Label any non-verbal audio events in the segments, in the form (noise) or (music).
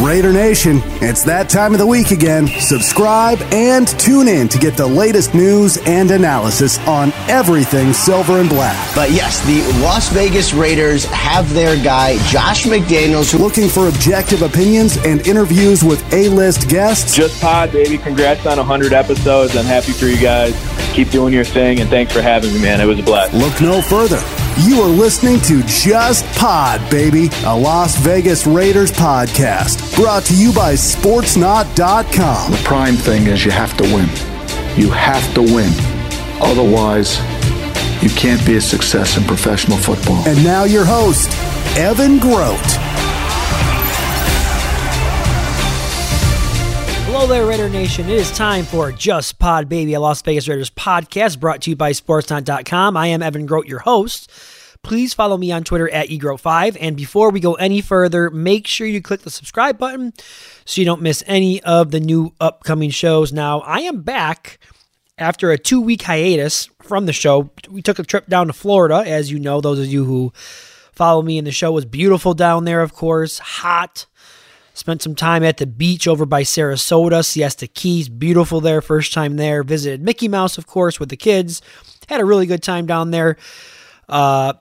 Raider Nation, it's that time of the week again. Subscribe and tune in to get the latest news and analysis on everything silver and black. But yes, the Las Vegas Raiders have their guy, Josh McDaniels. Looking for objective opinions and interviews with A list guests? Just Pod, baby. Congrats on 100 episodes. I'm happy for you guys. Keep doing your thing, and thanks for having me, man. It was a blast. Look no further. You are listening to Just Pod, baby, a Las Vegas Raiders podcast. Brought to you by Sportsnot.com. The prime thing is you have to win. You have to win. Otherwise, you can't be a success in professional football. And now your host, Evan Groat. Hello there, Raider Nation. It is time for Just Pod Baby, a Las Vegas Raiders podcast brought to you by Sportsnot.com. I am Evan Groat, your host. Please follow me on Twitter at eGrow5. And before we go any further, make sure you click the subscribe button so you don't miss any of the new upcoming shows. Now, I am back after a two week hiatus from the show. We took a trip down to Florida, as you know, those of you who follow me in the show was beautiful down there, of course, hot. Spent some time at the beach over by Sarasota, Siesta Keys. Beautiful there, first time there. Visited Mickey Mouse, of course, with the kids. Had a really good time down there. Uh,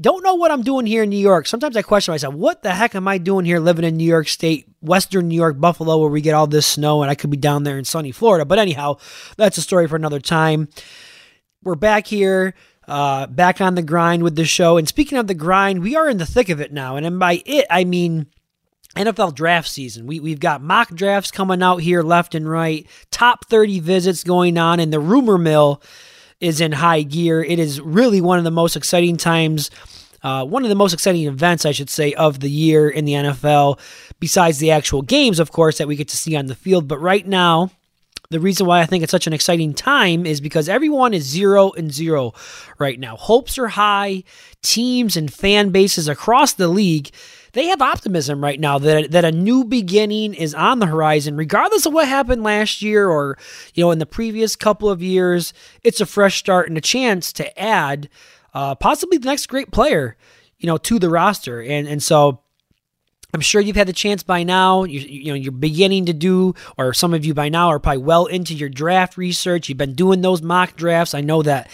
don't know what I'm doing here in New York. Sometimes I question myself, what the heck am I doing here living in New York State, Western New York, Buffalo, where we get all this snow, and I could be down there in sunny Florida. But anyhow, that's a story for another time. We're back here, uh, back on the grind with the show. And speaking of the grind, we are in the thick of it now. And by it, I mean NFL draft season. We, we've got mock drafts coming out here left and right, top 30 visits going on, and the rumor mill is in high gear. It is really one of the most exciting times, uh, one of the most exciting events, I should say, of the year in the NFL, besides the actual games, of course, that we get to see on the field. But right now, the reason why I think it's such an exciting time is because everyone is zero and zero right now. Hopes are high. Teams and fan bases across the league they have optimism right now that that a new beginning is on the horizon, regardless of what happened last year or you know in the previous couple of years. It's a fresh start and a chance to add uh, possibly the next great player, you know, to the roster, and and so. I'm sure you've had the chance by now. You, you know you're beginning to do, or some of you by now are probably well into your draft research. You've been doing those mock drafts. I know that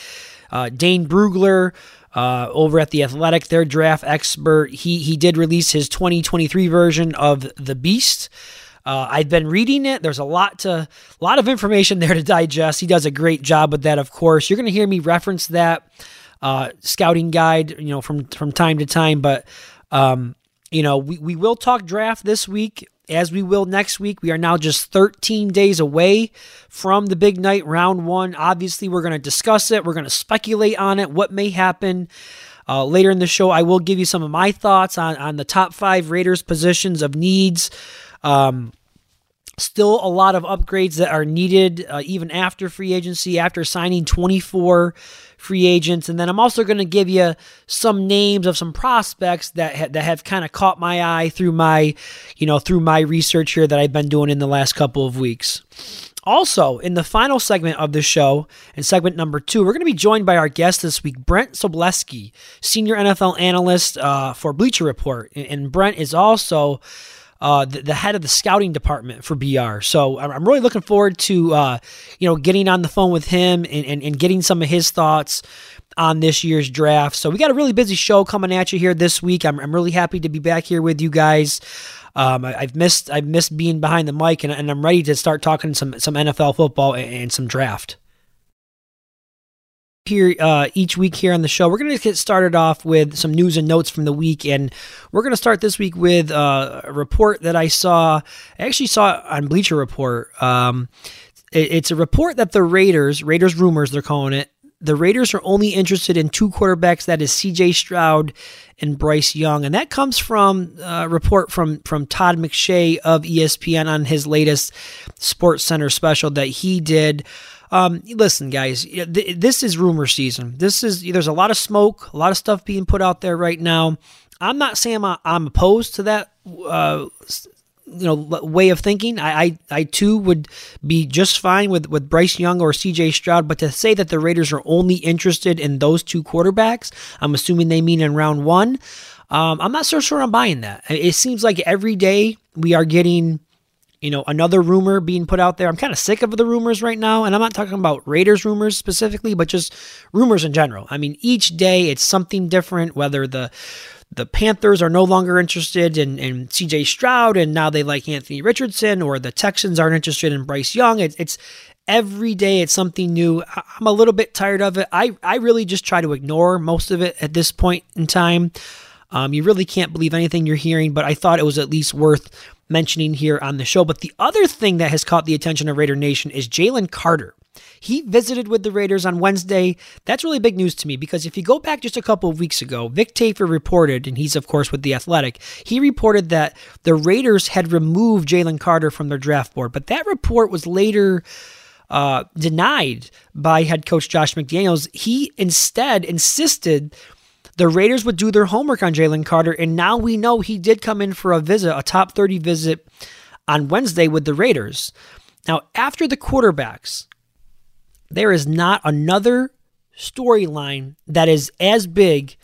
uh, Dane Brugler uh, over at the Athletic, their draft expert. He he did release his 2023 version of the Beast. Uh, I've been reading it. There's a lot to a lot of information (laughs) there to digest. He does a great job with that. Of course, you're going to hear me reference that uh, scouting guide, you know, from from time to time. But um, you know, we, we will talk draft this week as we will next week. We are now just 13 days away from the big night, round one. Obviously, we're going to discuss it, we're going to speculate on it, what may happen. Uh, later in the show, I will give you some of my thoughts on, on the top five Raiders positions of needs. Um, Still a lot of upgrades that are needed uh, even after free agency, after signing 24 free agents. And then I'm also going to give you some names of some prospects that, ha- that have kind of caught my eye through my, you know, through my research here that I've been doing in the last couple of weeks. Also, in the final segment of the show, in segment number two, we're going to be joined by our guest this week, Brent Sobleski, senior NFL analyst uh, for Bleacher Report. And Brent is also uh, the, the, head of the scouting department for BR. So I'm really looking forward to uh, you know getting on the phone with him and, and, and getting some of his thoughts on this year's draft. So we got a really busy show coming at you here this week. I'm, I'm really happy to be back here with you guys. Um, I, have missed I've missed being behind the mic, and, and, I'm ready to start talking some some NFL football and, and some draft here uh, each week here on the show. We're going to get started off with some news and notes from the week, and we're going to start this week with uh, a report that I saw. I actually saw on Bleacher Report. Um, it, it's a report that the Raiders, Raiders rumors, they're calling it. The Raiders are only interested in two quarterbacks. That is C.J. Stroud and Bryce Young, and that comes from a report from from Todd McShay of ESPN on his latest Sports Center special that he did. Um, listen, guys, this is rumor season. This is there's a lot of smoke, a lot of stuff being put out there right now. I'm not saying I'm opposed to that. Uh, you know way of thinking. I, I, I too would be just fine with with Bryce Young or C.J. Stroud, but to say that the Raiders are only interested in those two quarterbacks, I'm assuming they mean in round one. Um, I'm not so sure I'm buying that. It seems like every day we are getting you know, another rumor being put out there. I'm kind of sick of the rumors right now, and I'm not talking about Raiders rumors specifically, but just rumors in general. I mean, each day it's something different, whether the the Panthers are no longer interested in, in CJ Stroud and now they like Anthony Richardson, or the Texans aren't interested in Bryce Young. It, it's every day it's something new. I'm a little bit tired of it. I, I really just try to ignore most of it at this point in time. Um, you really can't believe anything you're hearing, but I thought it was at least worth mentioning here on the show. But the other thing that has caught the attention of Raider Nation is Jalen Carter. He visited with the Raiders on Wednesday. That's really big news to me because if you go back just a couple of weeks ago, Vic Tafur reported, and he's of course with the Athletic, he reported that the Raiders had removed Jalen Carter from their draft board. But that report was later uh, denied by head coach Josh McDaniels. He instead insisted the Raiders would do their homework on Jalen Carter, and now we know he did come in for a visit, a top 30 visit on Wednesday with the Raiders. Now, after the quarterbacks, there is not another storyline that is as big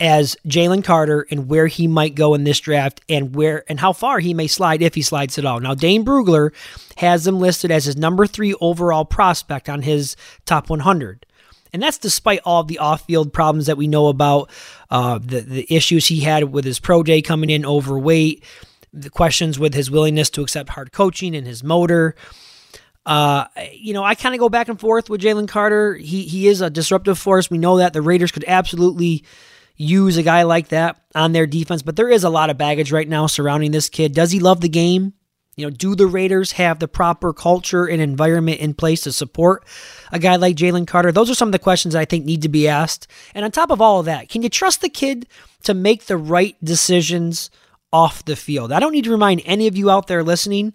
as Jalen Carter and where he might go in this draft and where and how far he may slide if he slides at all. Now, Dane Brugler has him listed as his number three overall prospect on his top 100. And that's despite all the off field problems that we know about, uh, the, the issues he had with his pro day coming in overweight, the questions with his willingness to accept hard coaching and his motor. Uh, you know, I kind of go back and forth with Jalen Carter. He he is a disruptive force. We know that the Raiders could absolutely use a guy like that on their defense, but there is a lot of baggage right now surrounding this kid. Does he love the game? You know, do the Raiders have the proper culture and environment in place to support a guy like Jalen Carter? Those are some of the questions I think need to be asked. And on top of all of that, can you trust the kid to make the right decisions off the field? I don't need to remind any of you out there listening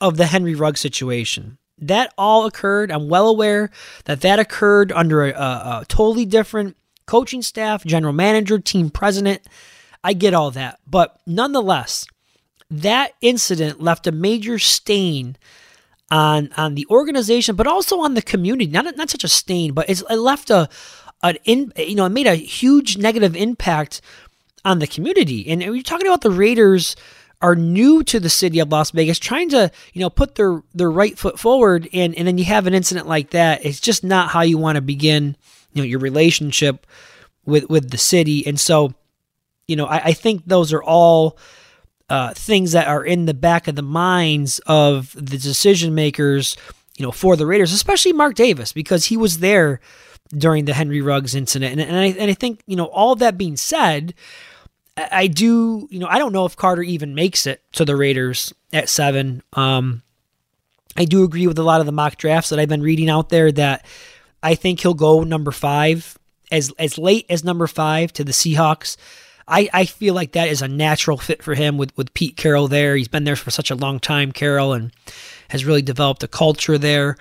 of the Henry Rugg situation. That all occurred. I'm well aware that that occurred under a, a, a totally different coaching staff, general manager, team president. I get all that. But nonetheless, that incident left a major stain on on the organization, but also on the community. Not not such a stain, but it left a an in you know it made a huge negative impact on the community. And we're talking about the Raiders are new to the city of Las Vegas, trying to you know put their their right foot forward, and and then you have an incident like that. It's just not how you want to begin you know your relationship with with the city. And so, you know, I, I think those are all uh, things that are in the back of the minds of the decision makers, you know, for the Raiders, especially Mark Davis, because he was there during the Henry Ruggs incident. And, and, I, and I think, you know, all that being said, I do, you know, I don't know if Carter even makes it to the Raiders at seven. Um, I do agree with a lot of the mock drafts that I've been reading out there that I think he'll go number five as as late as number five to the Seahawks. I, I feel like that is a natural fit for him with, with Pete Carroll there. He's been there for such a long time, Carroll, and has really developed a culture there.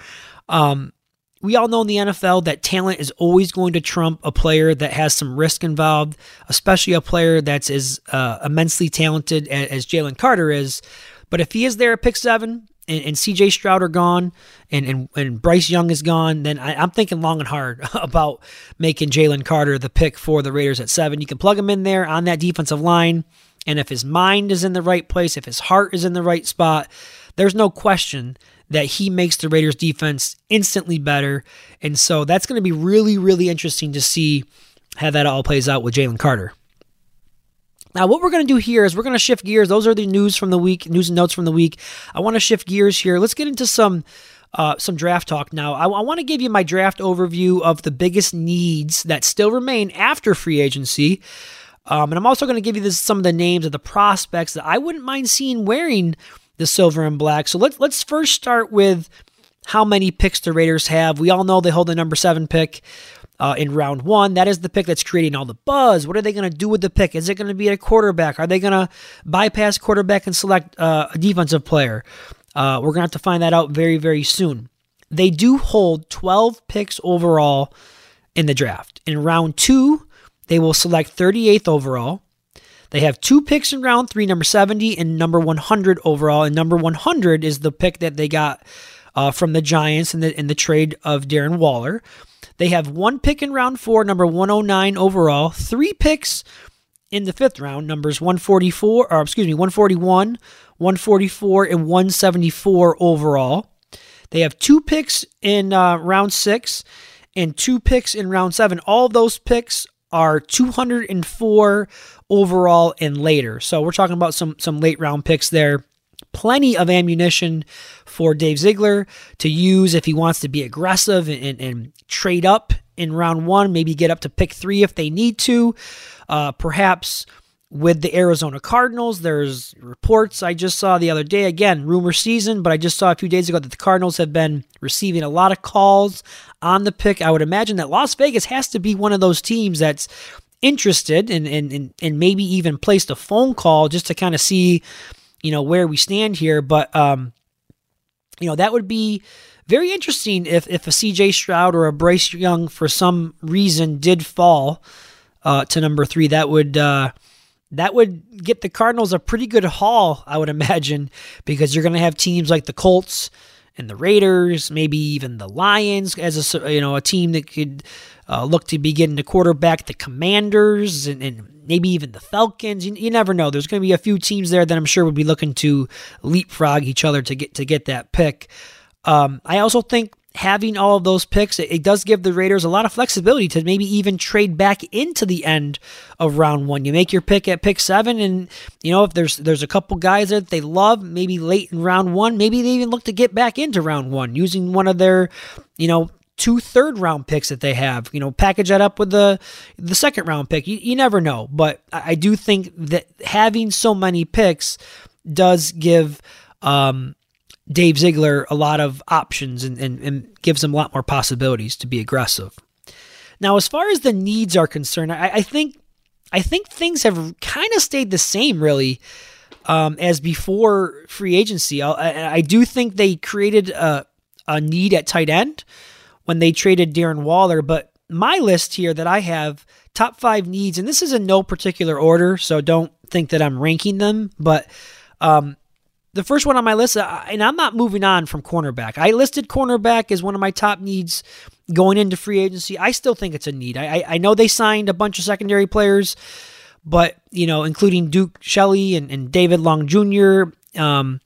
Um, we all know in the NFL that talent is always going to trump a player that has some risk involved, especially a player that's as uh, immensely talented as, as Jalen Carter is. But if he is there at pick seven, and, and CJ Stroud are gone and, and, and Bryce Young is gone, then I, am thinking long and hard (laughs) about making Jalen Carter the pick for the Raiders at seven. You can plug him in there on that defensive line. And if his mind is in the right place, if his heart is in the right spot, there's no question that he makes the Raiders defense instantly better. And so that's going to be really, really interesting to see how that all plays out with Jalen Carter. Now, what we're going to do here is we're going to shift gears. Those are the news from the week, news and notes from the week. I want to shift gears here. Let's get into some uh, some draft talk now. I, I want to give you my draft overview of the biggest needs that still remain after free agency. Um, and I'm also going to give you this, some of the names of the prospects that I wouldn't mind seeing wearing the silver and black. So let's let's first start with how many picks the Raiders have. We all know they hold the number seven pick uh, in round one. That is the pick that's creating all the buzz. What are they going to do with the pick? Is it going to be a quarterback? Are they going to bypass quarterback and select uh, a defensive player? Uh, we're going to have to find that out very, very soon. They do hold 12 picks overall in the draft. In round two, they will select 38th overall. They have two picks in round three, number 70 and number 100 overall. And number 100 is the pick that they got uh, from the Giants in the in the trade of Darren Waller. They have one pick in round four, number 109 overall, three picks in the fifth round, numbers 144, or excuse me, 141, 144, and 174 overall. They have two picks in uh, round six and two picks in round seven. All those picks are 204 overall and later. So we're talking about some some late round picks there. Plenty of ammunition for Dave Ziegler to use if he wants to be aggressive and, and, and trade up in round one, maybe get up to pick three if they need to. Uh, perhaps with the Arizona Cardinals. There's reports I just saw the other day. Again, rumor season, but I just saw a few days ago that the Cardinals have been receiving a lot of calls on the pick. I would imagine that Las Vegas has to be one of those teams that's interested and and, and, and maybe even placed a phone call just to kind of see, you know, where we stand here. But um, you know, that would be very interesting if if a CJ Stroud or a Bryce Young for some reason did fall uh, to number three. That would uh, that would get the Cardinals a pretty good haul, I would imagine, because you're going to have teams like the Colts and the Raiders, maybe even the Lions as a you know a team that could uh, look to be getting the quarterback. The Commanders and, and maybe even the Falcons. You, you never know. There's going to be a few teams there that I'm sure would be looking to leapfrog each other to get to get that pick. Um, I also think having all of those picks, it, it, does give the Raiders a lot of flexibility to maybe even trade back into the end of round one. You make your pick at pick seven, and you know if there's there's a couple guys that they love, maybe late in round one, maybe they even look to get back into round one using one of their, you know. Two third round picks that they have, you know, package that up with the the second round pick. You, you never know, but I, I do think that having so many picks does give um, Dave Ziegler a lot of options and, and, and, gives him a lot more possibilities to be aggressive. Now, as far as the needs are concerned, I, I think I think things have kind of stayed the same really um, as before free agency. I, I, do think they created a, a need at tight end when they traded Darren Waller, but my list here that I have top five needs, and this is in no particular order, so don't think that I'm ranking them, but um, the first one on my list, uh, and I'm not moving on from cornerback. I listed cornerback as one of my top needs going into free agency. I still think it's a need. I, I know they signed a bunch of secondary players, but you know, including Duke Shelley and, and David Long Jr. Um,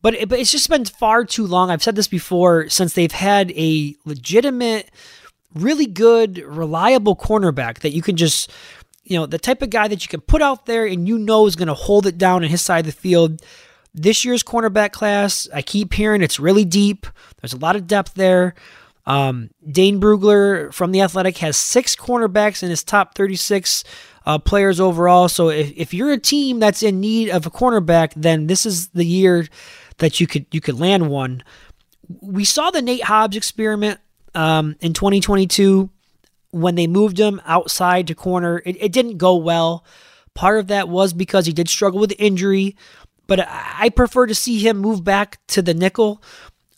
but, it, but it's just been far too long. I've said this before since they've had a legitimate, really good, reliable cornerback that you can just, you know, the type of guy that you can put out there and you know is going to hold it down in his side of the field this year's cornerback class, I keep hearing it's really deep. There's a lot of depth there. Um, Dane Brugler from The Athletic has six cornerbacks in his top 36 uh, players overall. So if, if you're a team that's in need of a cornerback, then this is the year that you could you could land one. We saw the Nate Hobbs experiment um, in 2022 when they moved him outside to corner. It, it didn't go well. Part of that was because he did struggle with injury but I prefer to see him move back to the nickel,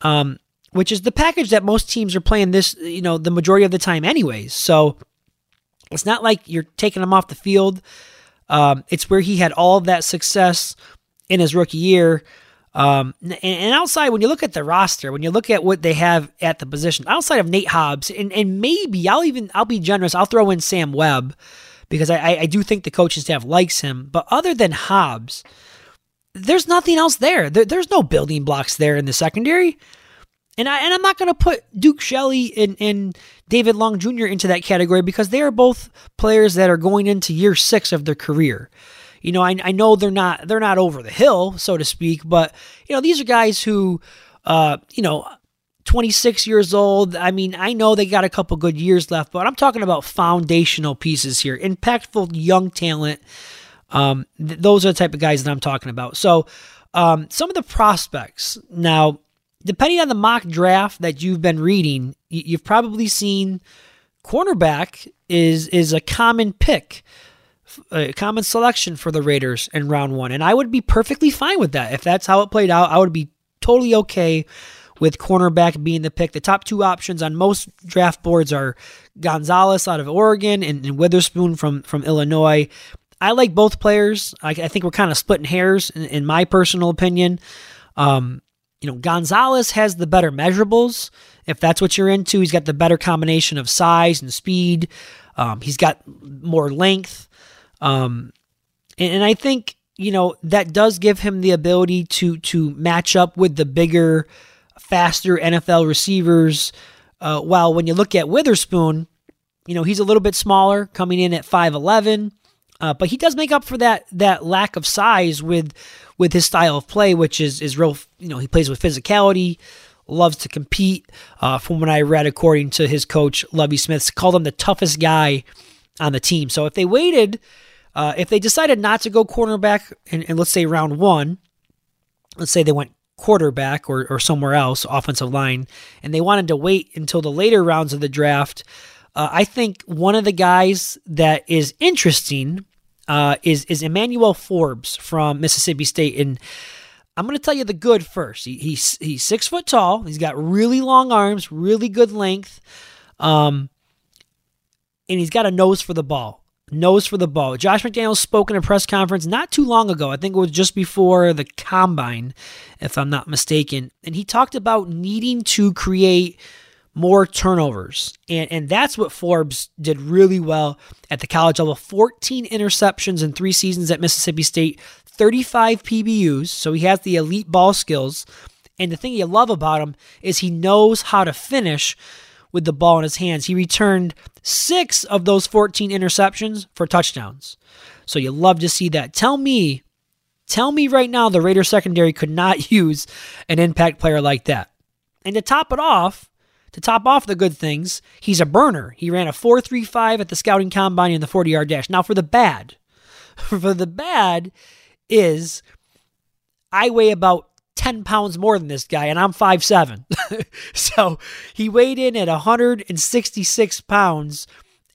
um, which is the package that most teams are playing this, you know, the majority of the time, anyways. So it's not like you're taking him off the field. Um, it's where he had all that success in his rookie year. Um, and, and, outside, when you look at the roster, when you look at what they have at the position, outside of Nate Hobbs, and, and maybe I'll even I'll be generous, I'll throw in Sam Webb because I, I do think the coaching staff likes him. But other than Hobbs, there's nothing else there. there. There's no building blocks there in the secondary. And I and I'm not going to put Duke Shelley and, and David Long Jr. into that category because they are both players that are going into year six of their career. You know, I, I know they're not they're not over the hill, so to speak, but you know these are guys who, uh, you know, 26 years old. I mean, I know they got a couple good years left, but I'm talking about foundational pieces here, impactful young talent um, th- those are the type of guys that I'm talking about. So, um, some of the prospects now, depending on the mock draft that you've been reading, y- you've probably seen cornerback is is a common pick, a common selection for the Raiders in round one, and I would be perfectly fine with that if that's how it played out. I would be totally okay with cornerback being the pick. The top two options on most draft boards are Gonzalez out of Oregon and, and Witherspoon from from Illinois. I like both players. I, I think we're kind of splitting hairs in, in my personal opinion. Um, you know, Gonzalez has the better measurables. If that's what you're into, he's got the better combination of size and speed. Um, he's got more length. Um, and, and I think you know that does give him the ability to to match up with the bigger, faster NFL receivers. Uh, while when you look at Witherspoon, you know he's a little bit smaller, coming in at five eleven. Uh, but he does make up for that that lack of size with with his style of play, which is is real. You know, he plays with physicality, loves to compete. Uh, from what I read, according to his coach Lovie Smith, called him the toughest guy on the team. So if they waited, uh, if they decided not to go cornerback, and, and let's say round one, let's say they went quarterback or, or somewhere else, offensive line, and they wanted to wait until the later rounds of the draft. Uh, I think one of the guys that is interesting uh, is is Emmanuel Forbes from Mississippi State, and I'm going to tell you the good first. He, he's he's six foot tall. He's got really long arms, really good length, um, and he's got a nose for the ball. Nose for the ball. Josh McDaniels spoke in a press conference not too long ago. I think it was just before the combine, if I'm not mistaken, and he talked about needing to create more turnovers. And, and that's what Forbes did really well at the college level 14 interceptions in three seasons at Mississippi State, 35 PBUs. So he has the elite ball skills. And the thing you love about him is he knows how to finish with the ball in his hands. He returned six of those 14 interceptions for touchdowns. So you love to see that. Tell me, tell me right now the Raider secondary could not (laughs) use an impact player like that. And to top it off, to top off the good things, he's a burner. He ran a 4.35 at the scouting combine in the 40 yard dash. Now, for the bad, (laughs) for the bad is I weigh about 10 pounds more than this guy, and I'm 5'7. (laughs) so he weighed in at 166 pounds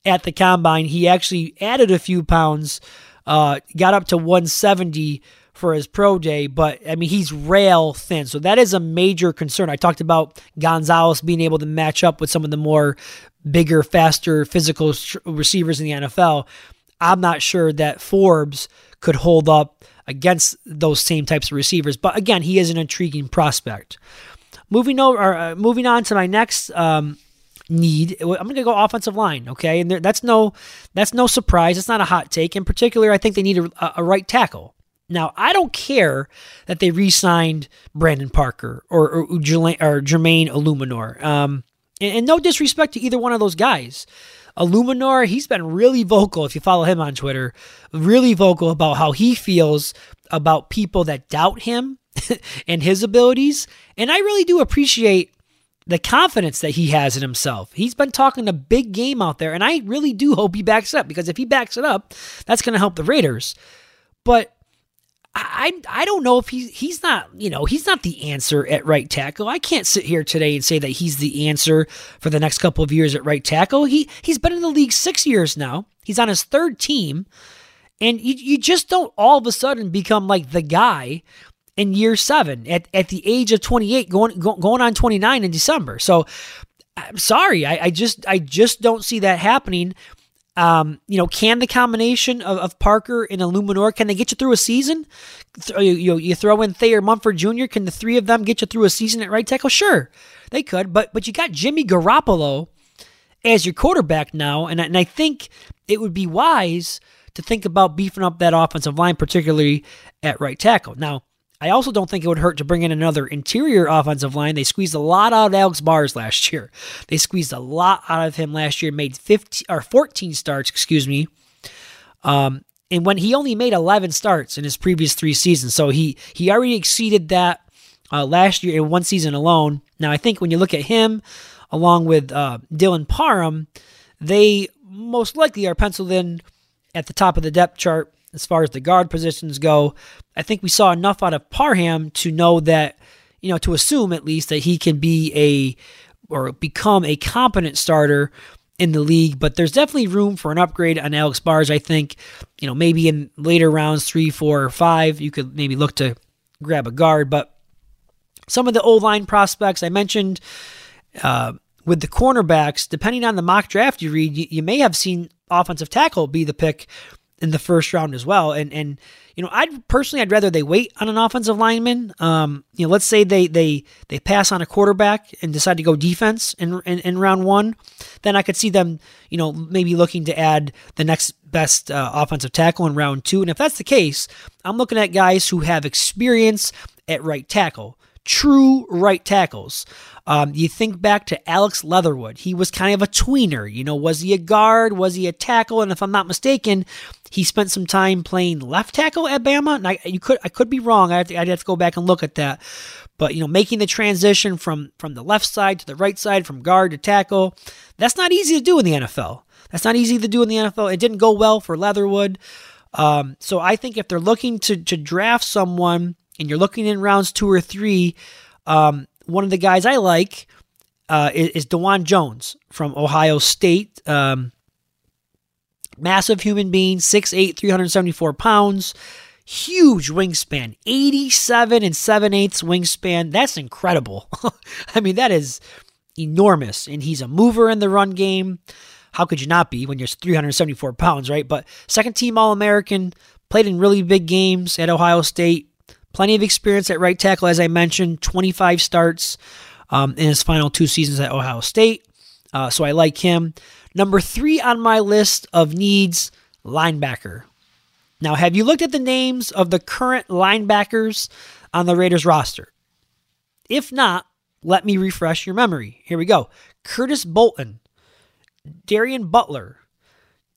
at the combine. He actually added a few pounds, uh, got up to 170 for his pro day, but I mean, he's rail thin. So that is a major concern. I talked about Gonzalez being able to match up with some of the more bigger, faster, physical receivers in the NFL. I'm not sure that Forbes could hold up against those same types of receivers. But again, he is an intriguing prospect. Moving over, uh, moving on to my next um, need. I'm going to go offensive line, okay? And there, that's no that's no surprise. It's not a hot take. In particular, I think they need a, a right tackle. Now, I don't care that they re-signed Brandon Parker or, or, or Jermaine Eluemunor. Um, and, and, no disrespect to either one of those guys. Eluemunor, he's been really vocal, if you follow him on Twitter, really vocal about how he feels about people that doubt him (laughs) and his abilities. And I really do appreciate the confidence that he has in himself. He's been talking a big game out there, and I really do hope he backs it up because if he backs it up, that's going to help the Raiders. But I I don't know if he's he's not you know he's not the answer at right tackle. I can't sit here today and say that he's the answer for the next couple of years at right tackle. He he's been in the league six years now. He's on his third team, and you you just don't all of a sudden become like the guy in year seven at, at the age of 28 going going on 29 in December. So I'm sorry, I, I just I just don't see that happening um, you know, can the combination of, of Parker and Eluemunor can they get you through a season? You, you, you throw in Thayer Munford Jr. Can the three of them get you through a season at right tackle? Sure, they could. But but you got Jimmy Garoppolo as your quarterback now, and and I think it would be wise to think about beefing up that offensive line, particularly at right tackle. Now, I also don't think it would hurt to bring in another interior offensive line. They squeezed a lot out of Alex Bars last (laughs) year. They squeezed a lot out of him last year, made 15 or 14 starts, excuse me. Um, and when he only made 11 starts in his previous three seasons, so he he already exceeded that uh, last year in one season alone. Now I think when you look at him along with uh, Dylan Parham, they most likely are penciled in at the top of the depth chart as far as the guard positions go. I think we saw enough out of Parham to know that, you know, to assume at least that he can be a or become a competent starter in the league. But there's definitely room for an upgrade on Alex Bars. I think, you know, maybe in later rounds three, four, or five, you could maybe look to grab a guard. But some of the old line prospects I mentioned. Uh, with the cornerbacks, depending on the mock draft you read, you, you may have seen offensive tackle be the pick in the first round as well. And and you know, I'd personally I'd rather they wait on an offensive lineman. Um, you know, let's say they they they pass on a quarterback and decide to go defense in in, in round one, then I could see them, you know, maybe looking to add the next best uh, offensive tackle in round two. And if that's the case, I'm looking at guys who have experience at right tackle true right tackles. Um, you think back to Alex Leatherwood. He was kind of a tweener. You know, was he a guard? Was he a tackle? And if I'm not mistaken, he spent some time playing left tackle at Bama. And I, you could, I could be wrong. I'd have, to, I'd have to go back and look at that. But you know, making the transition from from the left side to the right side, from guard to tackle, that's not easy to do in the NFL. That's not easy to do in the NFL. It didn't go well for Leatherwood. Um, so I think if they're looking to to draft someone and you're looking in rounds two or three, um, one of the guys I like uh, is, is Dawand Jones from Ohio State. Um, massive human being, 6'8, 374 pounds, huge wingspan, 87 and 7 eighths wingspan. That's incredible. (laughs) I mean, that is enormous. And he's a mover in the run game. How could you not be when you're 374 pounds, right? But second team All American, played in really big games at Ohio State, Plenty of experience at right tackle, as I mentioned, 25 starts um, in his final two seasons at Ohio State. Uh, so I like him. Number three on my list of needs, linebacker. Now, have you looked at the names of the current linebackers on the Raiders roster? If not, let me refresh your memory. Here we go Curtis Bolton, Darien Butler,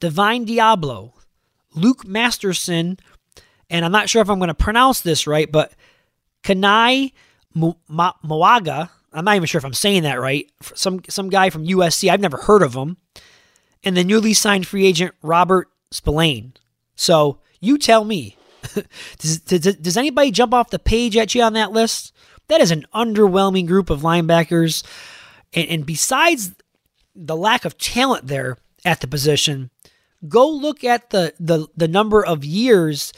Divine Deablo, Luke Masterson, and I'm not sure if I'm going to pronounce this right, but Kana'i Mauga. I'm not even sure if I'm saying that right. Some some guy from USC. I've never heard of him. And the newly signed free agent Robert Spillane. So you tell me, (laughs) does, does, does anybody jump off the page at you on that list? That is an underwhelming group of linebackers. And, and besides the lack of talent there at the position, go look at the the the number of years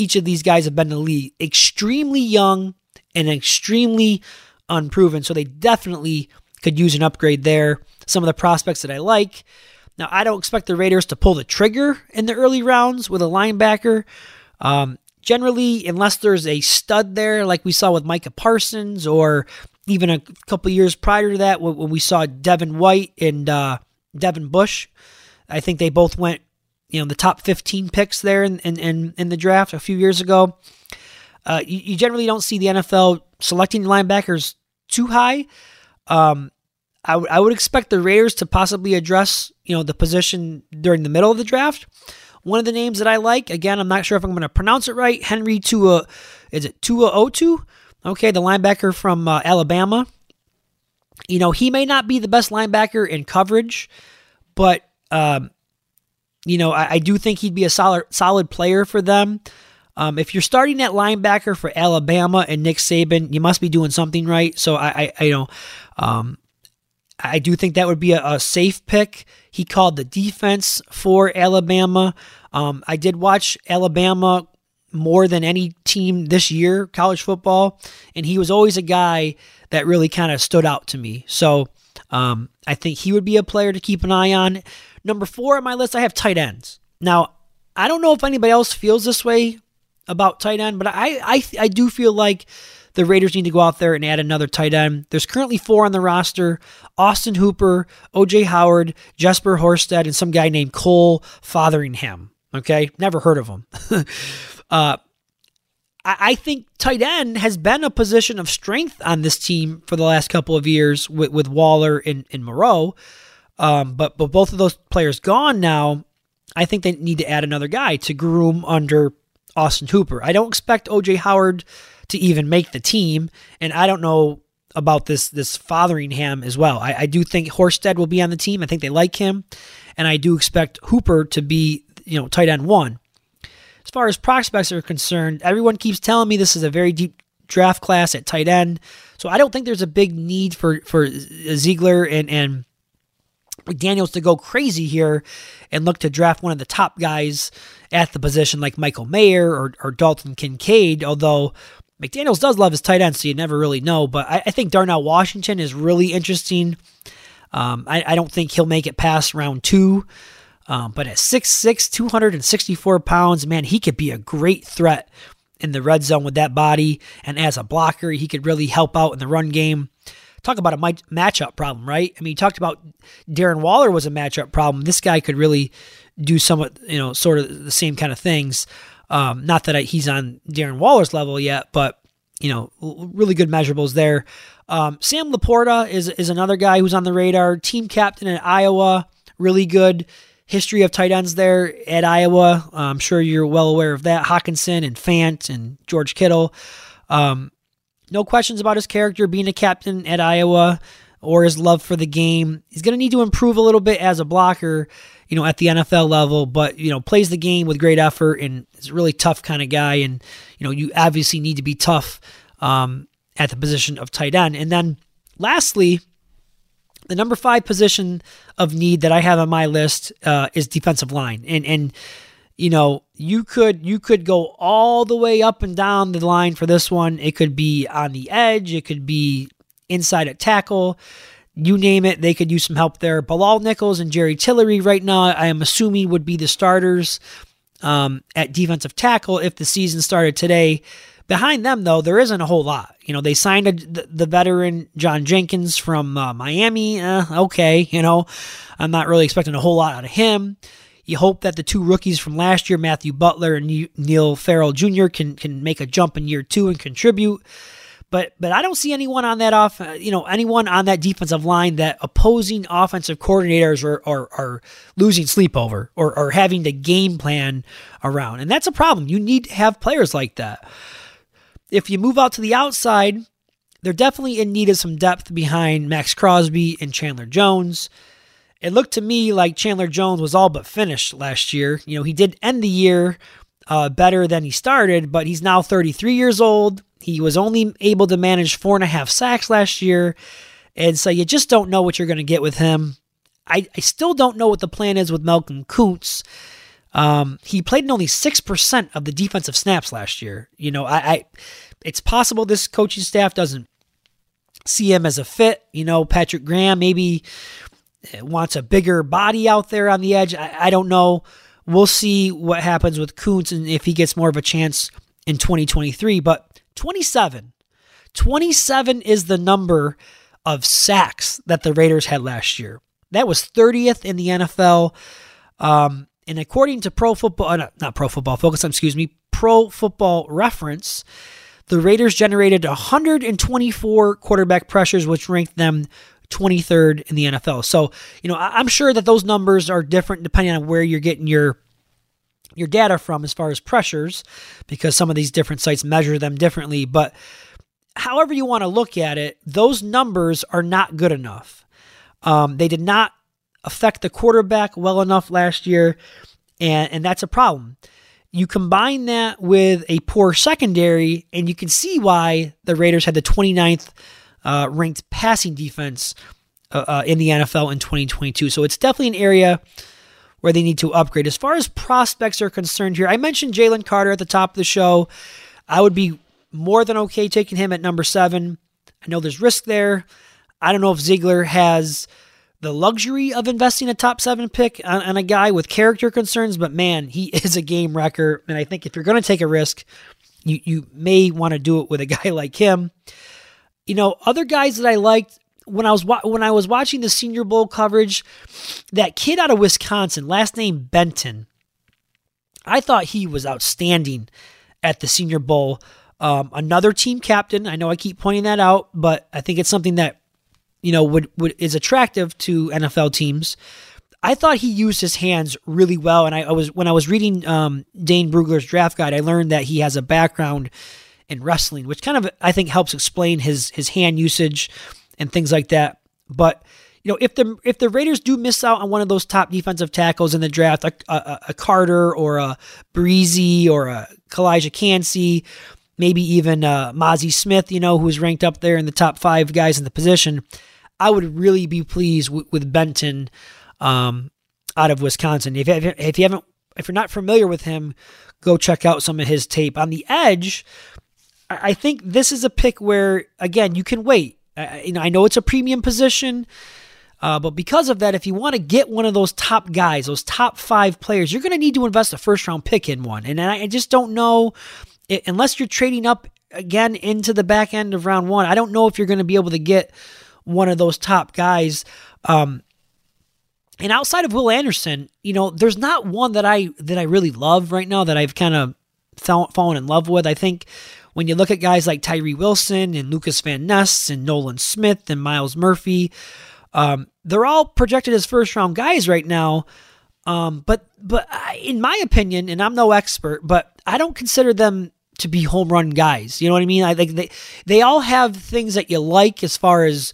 each of these guys have been in the league. Extremely young and extremely unproven. So they definitely could use an upgrade there. Some of the prospects that I like. Now, I don't expect the Raiders to pull the trigger in the early rounds with a linebacker. Um, generally, unless there's a stud there, like we saw with Micah Parsons, or even a couple years prior to that, when we saw Devin White and uh, Devin Bush, I think they both went you know the top 15 picks there in in, in the draft a few years ago. Uh, you, you, generally don't see the NFL selecting linebackers too high. Um, I, w- I would expect the Raiders to possibly address you know the position during the middle of the draft. One of the names that I like, again, I'm not sure if I'm going to pronounce it right. Henry Tua, is it Tua Otu? Okay, the linebacker from uh, Alabama. You know, he may not be the best linebacker in coverage, but um, you know, I, I, do think he'd be a solid solid player for them. Um, if you're starting at linebacker for Alabama and Nick Saban, you must be doing something right. So I, I, I you know, um, I do think that would be a, a, safe pick. He called the defense for Alabama. Um, I did watch Alabama more than any team this year, college football, and he was always a guy that really kind of stood out to me. So um, I think he would be a player to keep an eye on. Number four on my list, I have tight ends. Now, I don't know if anybody else feels this way about tight end, but I, I, I do feel like the Raiders need to go out there and add another tight end. There's currently four on the roster Austin Hooper, OJ Howard, Jesper Horsted, and some guy named Cole Fotheringham. Okay, never heard of him. (laughs) uh, I think tight end has been a position of strength on this team for the last couple of years with, with Waller and, and Moreau. Um, but but both of those players gone now. I think they need to add another guy to groom under Austin Hooper. I don't expect OJ Howard to even make the team, and I don't know about this this Fotheringham as well. I, I do think Horsted will be on the team. I think they like him, and I do expect Hooper to be you know tight end one. As far as prospects are concerned, everyone keeps telling me this is a very deep draft class at tight end, so I don't think there's a big need for for Ziegler and and McDaniels to go crazy here and look to draft one of the top guys at the position like Michael Mayer or, or Dalton Kincaid, although McDaniels does love his tight end, so you never really know. But I, I think Darnell Washington is really interesting. Um, I, I, don't think he'll make it past round two. Um, but at 6'6, 264 pounds, man, he could be a great threat in the red zone with that body. And as a blocker, he could really help out in the run game. Talk about a matchup problem, right? I mean, you talked about Darren Waller was a matchup problem. This guy could really do somewhat, you know, sort of the same kind of things. Um, not that I, he's on Darren Waller's level yet, but you know, really good measurables there. Um, Sam LaPorta is is another guy who's on the radar. Team captain at Iowa, really good history of tight ends there at Iowa. I'm sure you're well aware of that. Hockenson and Fant and George Kittle. Um, no questions about his character being a captain at Iowa or his love for the game. He's going to need to improve a little bit as a blocker, you know, at the NFL level, but, you know, plays the game with great effort and is a really tough kind of guy. And, you know, you obviously need to be tough um, at the position of tight end. And then lastly, the number five position of need that I have on my list uh, is defensive line, and and you know you could you could go all the way up and down the line for this one. It could be on the edge, it could be inside at tackle, you name it. They could use some help there. Bilal Nichols and Jerry Tillery right now, I am assuming would be the starters um, at defensive tackle if the season started today. Behind them, though, there isn't a whole lot. You know, they signed a, the, the, veteran John Jenkins from uh, Miami. Eh, okay, you know, I'm not really expecting a whole lot out of him. You hope that the two rookies from last year, Matthew Butler and Neil Farrell Jr., can can make a jump in year two and contribute. But but I don't see anyone on that off, uh, you know, anyone on that defensive line that opposing offensive coordinators are are, are losing sleep over or, or having to game plan around, and that's a problem. You need to have players like that. If you move out to the outside, they're definitely in need of some depth behind Maxx Crosby and Chandler Jones. It looked to me like Chandler Jones was all but finished last year. You know, he did end the year uh, better than he started, but he's now 33 years old. He was only able to manage four and a half sacks last year. And so you just don't know what you're going to get with him. I, I still don't know what the plan is with Malcolm Koonce. Um, he played in only 6% of the defensive snaps last year. You know, I, I it's possible this coaching staff doesn't see him as a fit. You know, Patrick Graham maybe wants a bigger body out there on the edge. I, I don't know. We'll see what happens with Koonce and if he gets more of a chance in 2023. But 27, 27 is the number of sacks that the Raiders had last year. That was 30th in the NFL. Um, and according to Pro Football, uh, not, not Pro Football Focus, excuse me, Pro Football Reference, the Raiders generated 124 quarterback pressures, which ranked them 23rd in the NFL. So, you know, I'm sure that those numbers are different depending on where you're getting your your data from as far as pressures, because some of these different sites measure them differently. But however you want to look at it, those numbers are not good enough. Um, they did not affect the quarterback well enough last year, and, and that's a problem. You combine that with a poor secondary, and you can see why the Raiders had the 29th uh, ranked passing defense uh, uh, in the NFL in 2022. So it's definitely an area where they need to upgrade. As far as prospects are concerned here, I mentioned Jalen Carter at the top of the show. I would be more than okay taking him at number seven. I know there's risk there. I don't know if Ziegler has the luxury of investing a top seven pick on, on, a guy with character concerns, but man, he (laughs) is a game wrecker. And I think if you're going to take a risk, you, you may want to do it with a guy like him. You know, other guys that I liked when I was when I was watching the Senior Bowl coverage, that kid out of Wisconsin, last name Benton, I thought he was outstanding at the Senior Bowl. Um, another team captain. I know I keep pointing that out, but I think it's something that you know, would, would is attractive to NFL teams. I thought he used his hands really well, and I, I was when I was reading um, Dane Brugler's draft guide, I learned that he has a background in wrestling, which kind of I think helps explain his his hand usage and things like that. But you know, if the if the Raiders do miss out on one of those top defensive tackles in the draft, a, a, a Carter or a Bresee or a Calijah Kancey, maybe even uh, Mazi Smith, you know, who's ranked up there in the top five guys in the position. I would really be pleased with, with Benton um, out of Wisconsin. If, if you haven't, if you're not familiar with him, go check out some of his tape. On the edge, I think this is a pick where again you can wait. I, know, I know it's a premium position. Uh, but because of that, if you want to get one of those top guys, those top five players, you're going to need to invest a first round pick in one. And I just don't know, it, unless you're trading up again into the back end of round one, I don't know if you're going to be able to get one of those top guys. Um, and outside of Will Anderson, you know, there's not one that I that I really love right now that I've kind of fallen in love with. I think when you look at guys like Tyree Wilson and Lucas Van Ness and Nolan Smith and Myles Murphy, um, they're all projected as first round guys right now. Um, but but in my opinion, and I'm no expert, but I don't consider them to be home run guys. You know what I mean? I they they all have things that you like as far as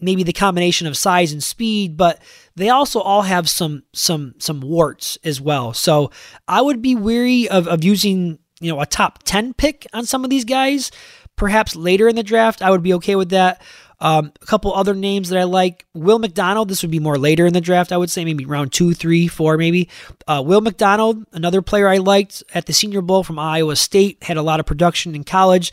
maybe the combination of size and speed, but they also all have some some some warts as well. So I would be weary of, of using you know a top 10 pick on some of these guys. Perhaps later in the draft, I would be okay with that. Um, a couple other names that I like. Will McDonald. This would be more later in the draft, I would say, maybe round two, three, four, maybe. Uh, Will McDonald, another player I liked at the Senior Bowl from Iowa State, had a lot of production in college.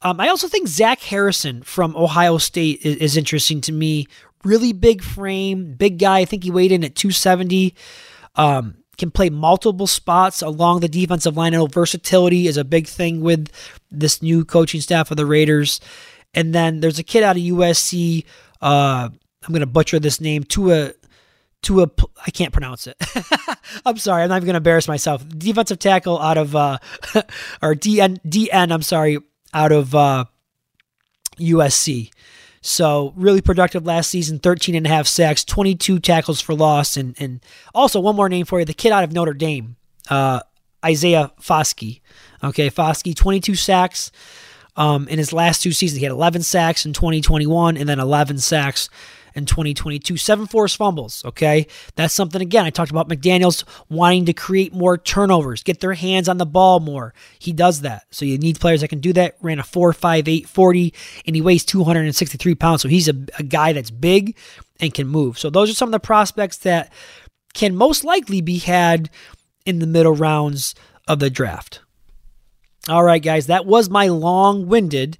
Um, I also think Zach Harrison from Ohio State is, is interesting to me. Really big frame, big guy. I think he weighed in at 270. Um, can play multiple spots along the defensive line. I know versatility is a big thing with this new coaching staff of the Raiders. And then there's a kid out of USC. Uh, I'm going to butcher this name. Tua, Tua, I can't pronounce it. (laughs) I'm sorry. I'm not even going to embarrass myself. Defensive tackle out of, uh, (laughs) or DN, DN, I'm sorry, out of uh, USC. So really productive last season, 13 and a half sacks, 22 tackles for loss. And, and also one more name for you, the kid out of Notre Dame, uh, Isaiah Foskey. Okay, Foskey, 22 sacks, um, in his last two seasons, he had 11 sacks in 2021 and then 11 sacks in 2022. Seven forced fumbles. Okay. That's something, again, I talked about McDaniels wanting to create more turnovers, get their hands on the ball more. He does that. So you need players that can do that. Ran a 4 5 8 40, and he weighs 263 pounds. So he's a, a guy that's big and can move. So those are some of the prospects that can most likely be had in the middle rounds of the draft. All right, guys, that was my long winded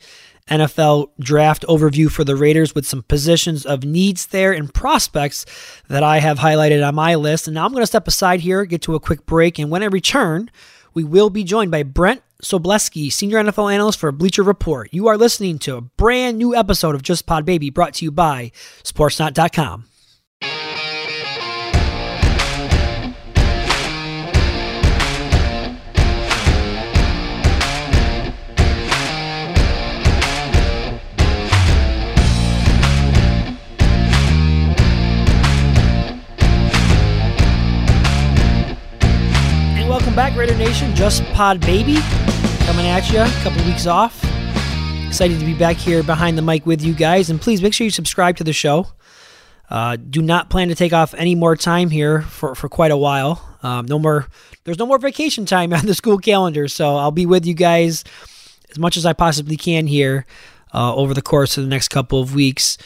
NFL draft overview for the Raiders with some positions of needs there and prospects that I have highlighted on my list. And now I'm going to step aside here, get to a quick break, and when I return, we will be joined by Brent Sobleski, senior NFL analyst for Bleacher Report. You are listening to a brand new episode of Just Pod Baby brought to you by Sportsnot.com. back, Raider Nation. Just Pod Baby coming at you. A couple weeks off. Excited to be back here behind the mic with you guys. And please make sure you subscribe to the show. Uh, do not plan to take off any more time here for, for quite a while. Um, no more. There's no more vacation time (laughs) on the school calendar, so I'll be with you guys as much as I possibly can here uh, over the course of the next couple of weeks.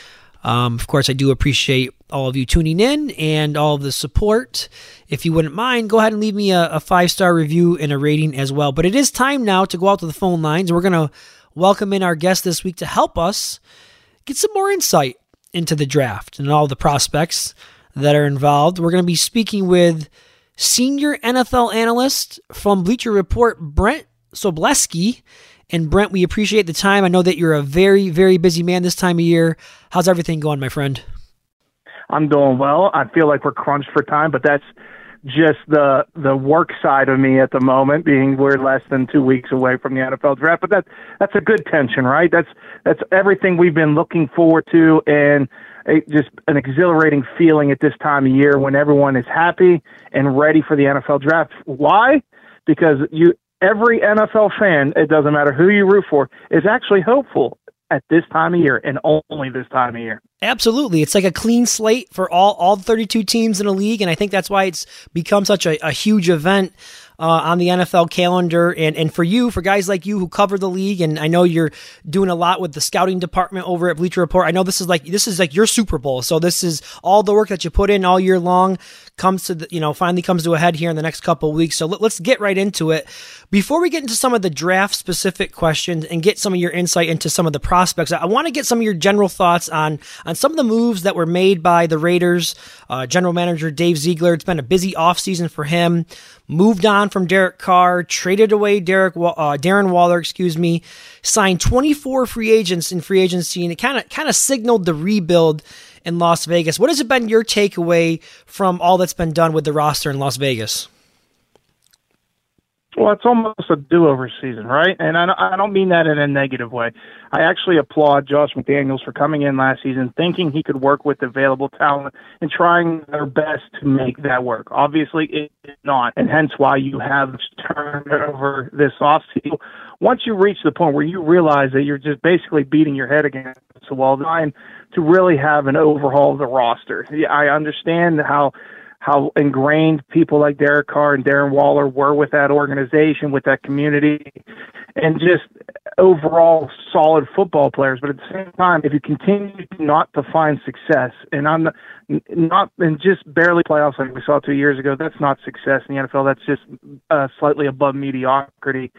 Um, of course, I do appreciate all of you tuning in and all the support. If you wouldn't mind, go ahead and leave me a, a five star review and a rating as well. But it is time now to go out to the phone lines. We're going to welcome in our guest this week to help us get some more insight into the draft and all the prospects that are involved. We're going to be speaking with senior NFL analyst from Bleacher Report, Brent Sobleski. And Brent, we appreciate the time. I know that you're a very, very busy man this time of year. How's everything going, my friend? I'm doing well. I feel like we're crunched for time, but that's just the the work side of me at the moment, being we're less than two weeks away from the NFL draft. But that that's a good tension, right? That's that's everything we've been looking forward to, and a, just an exhilarating feeling at this time of year when everyone is happy and ready for the NFL draft. Why? Because you every NFL fan, it doesn't matter who you root for, is actually hopeful at this time of year and only this time of year. Absolutely. It's like a clean slate for all, all 32 teams in the league. And I think that's why it's become such a, a huge event uh, on the NFL calendar. And, and for you, for guys like you who cover the league, and I know you're doing a lot with the scouting department over at Bleacher Report. I know this is like, this is like your Super Bowl. So this is all the work that you put in all year long comes to the, you know finally comes to a head here in the next couple weeks. So let, us get right into it. Before we get into some of the draft specific questions and get some of your insight into some of the prospects, I, I want to get some of your general thoughts on on some of the moves that were made by the Raiders. Uh, General Manager Dave Ziegler. It's been a busy offseason for him. Moved on from Derek Carr, traded away Derek uh, Darren Waller, excuse me, signed 24 free agents in free agency, and it kind of kind of signaled the rebuild in Las Vegas. What has it been your takeaway from all that's been done with the roster in Las Vegas? Well, it's almost a do-over season, right? And I don't mean that in a negative way. I actually applaud Josh McDaniels for coming in last season, thinking he could work with available talent and trying their best to make that work. Obviously, it did not, and hence why you have turned over this offseason. Once you reach the point where you realize that you're just basically beating your head against the wall, time to really have an overhaul of the roster. I understand how how ingrained people like Derek Carr and Darren Waller were with that organization, with that community, and just overall solid football players. But at the same time, if you continue not to find success, and I'm not, and just barely playoffs like we saw two years ago, that's not success in the NFL. That's just uh, slightly above mediocrity.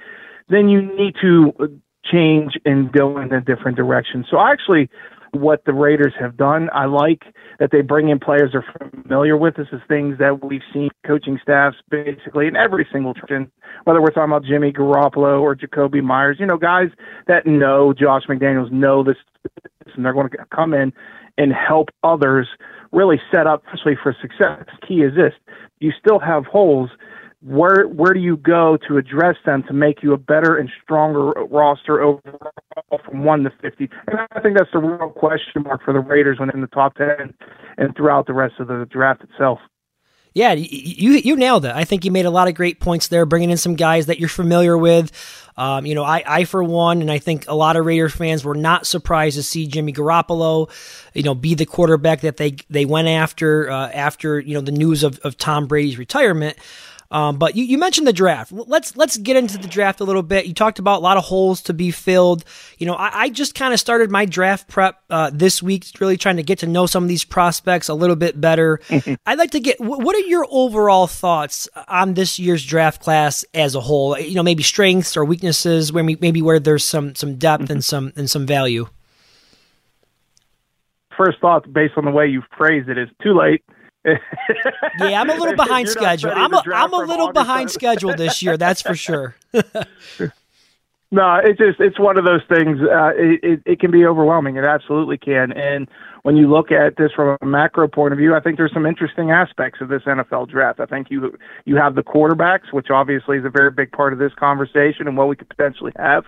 Then you need to change and go in a different direction. So I actually what the Raiders have done. I like that they bring in players they're familiar with. This is things that we've seen coaching staffs basically in every single trend, whether we're talking about Jimmy Garoppolo or Jakobi Meyers, you know, guys that know Josh McDaniels, know this, and they're going to come in and help others really set up, especially for success. Key is this you still have holes where where do you go to address them to make you a better and stronger roster overall from one to fifty? And I think that's the real question mark for the Raiders when in the top ten and throughout the rest of the draft itself. Yeah, you you nailed it. I think you made a lot of great points there, bringing in some guys that you're familiar with. Um, you know, I, I for one, and I think a lot of Raiders fans were not surprised to see Jimmy Garoppolo, you know, be the quarterback that they they went after uh, after you know the news of, of Tom Brady's retirement. Um, but you, you, mentioned the draft. Let's let's get into the draft a little bit. You talked about a lot of holes to be filled. You know, I, I just kind of started my draft prep uh, this week, really trying to get to know some of these prospects a little bit better. (laughs) I'd like to get what are your overall thoughts on this year's draft class as a whole? You know, maybe strengths or weaknesses, where maybe where there's some some depth and (laughs) some and some value. First thought, based on the way you phrased it, is too late yeah, I'm a little (laughs) behind schedule. I'm a, I'm a little behind schedule this year. That's for sure. (laughs) no, it's just it's one of those things. Uh, it, it, it can be overwhelming. It absolutely can. And when you look at this from a macro point of view, I think there's some interesting aspects of this NFL draft. I think you you have the quarterbacks, which obviously is a very big part of this conversation and what we could potentially have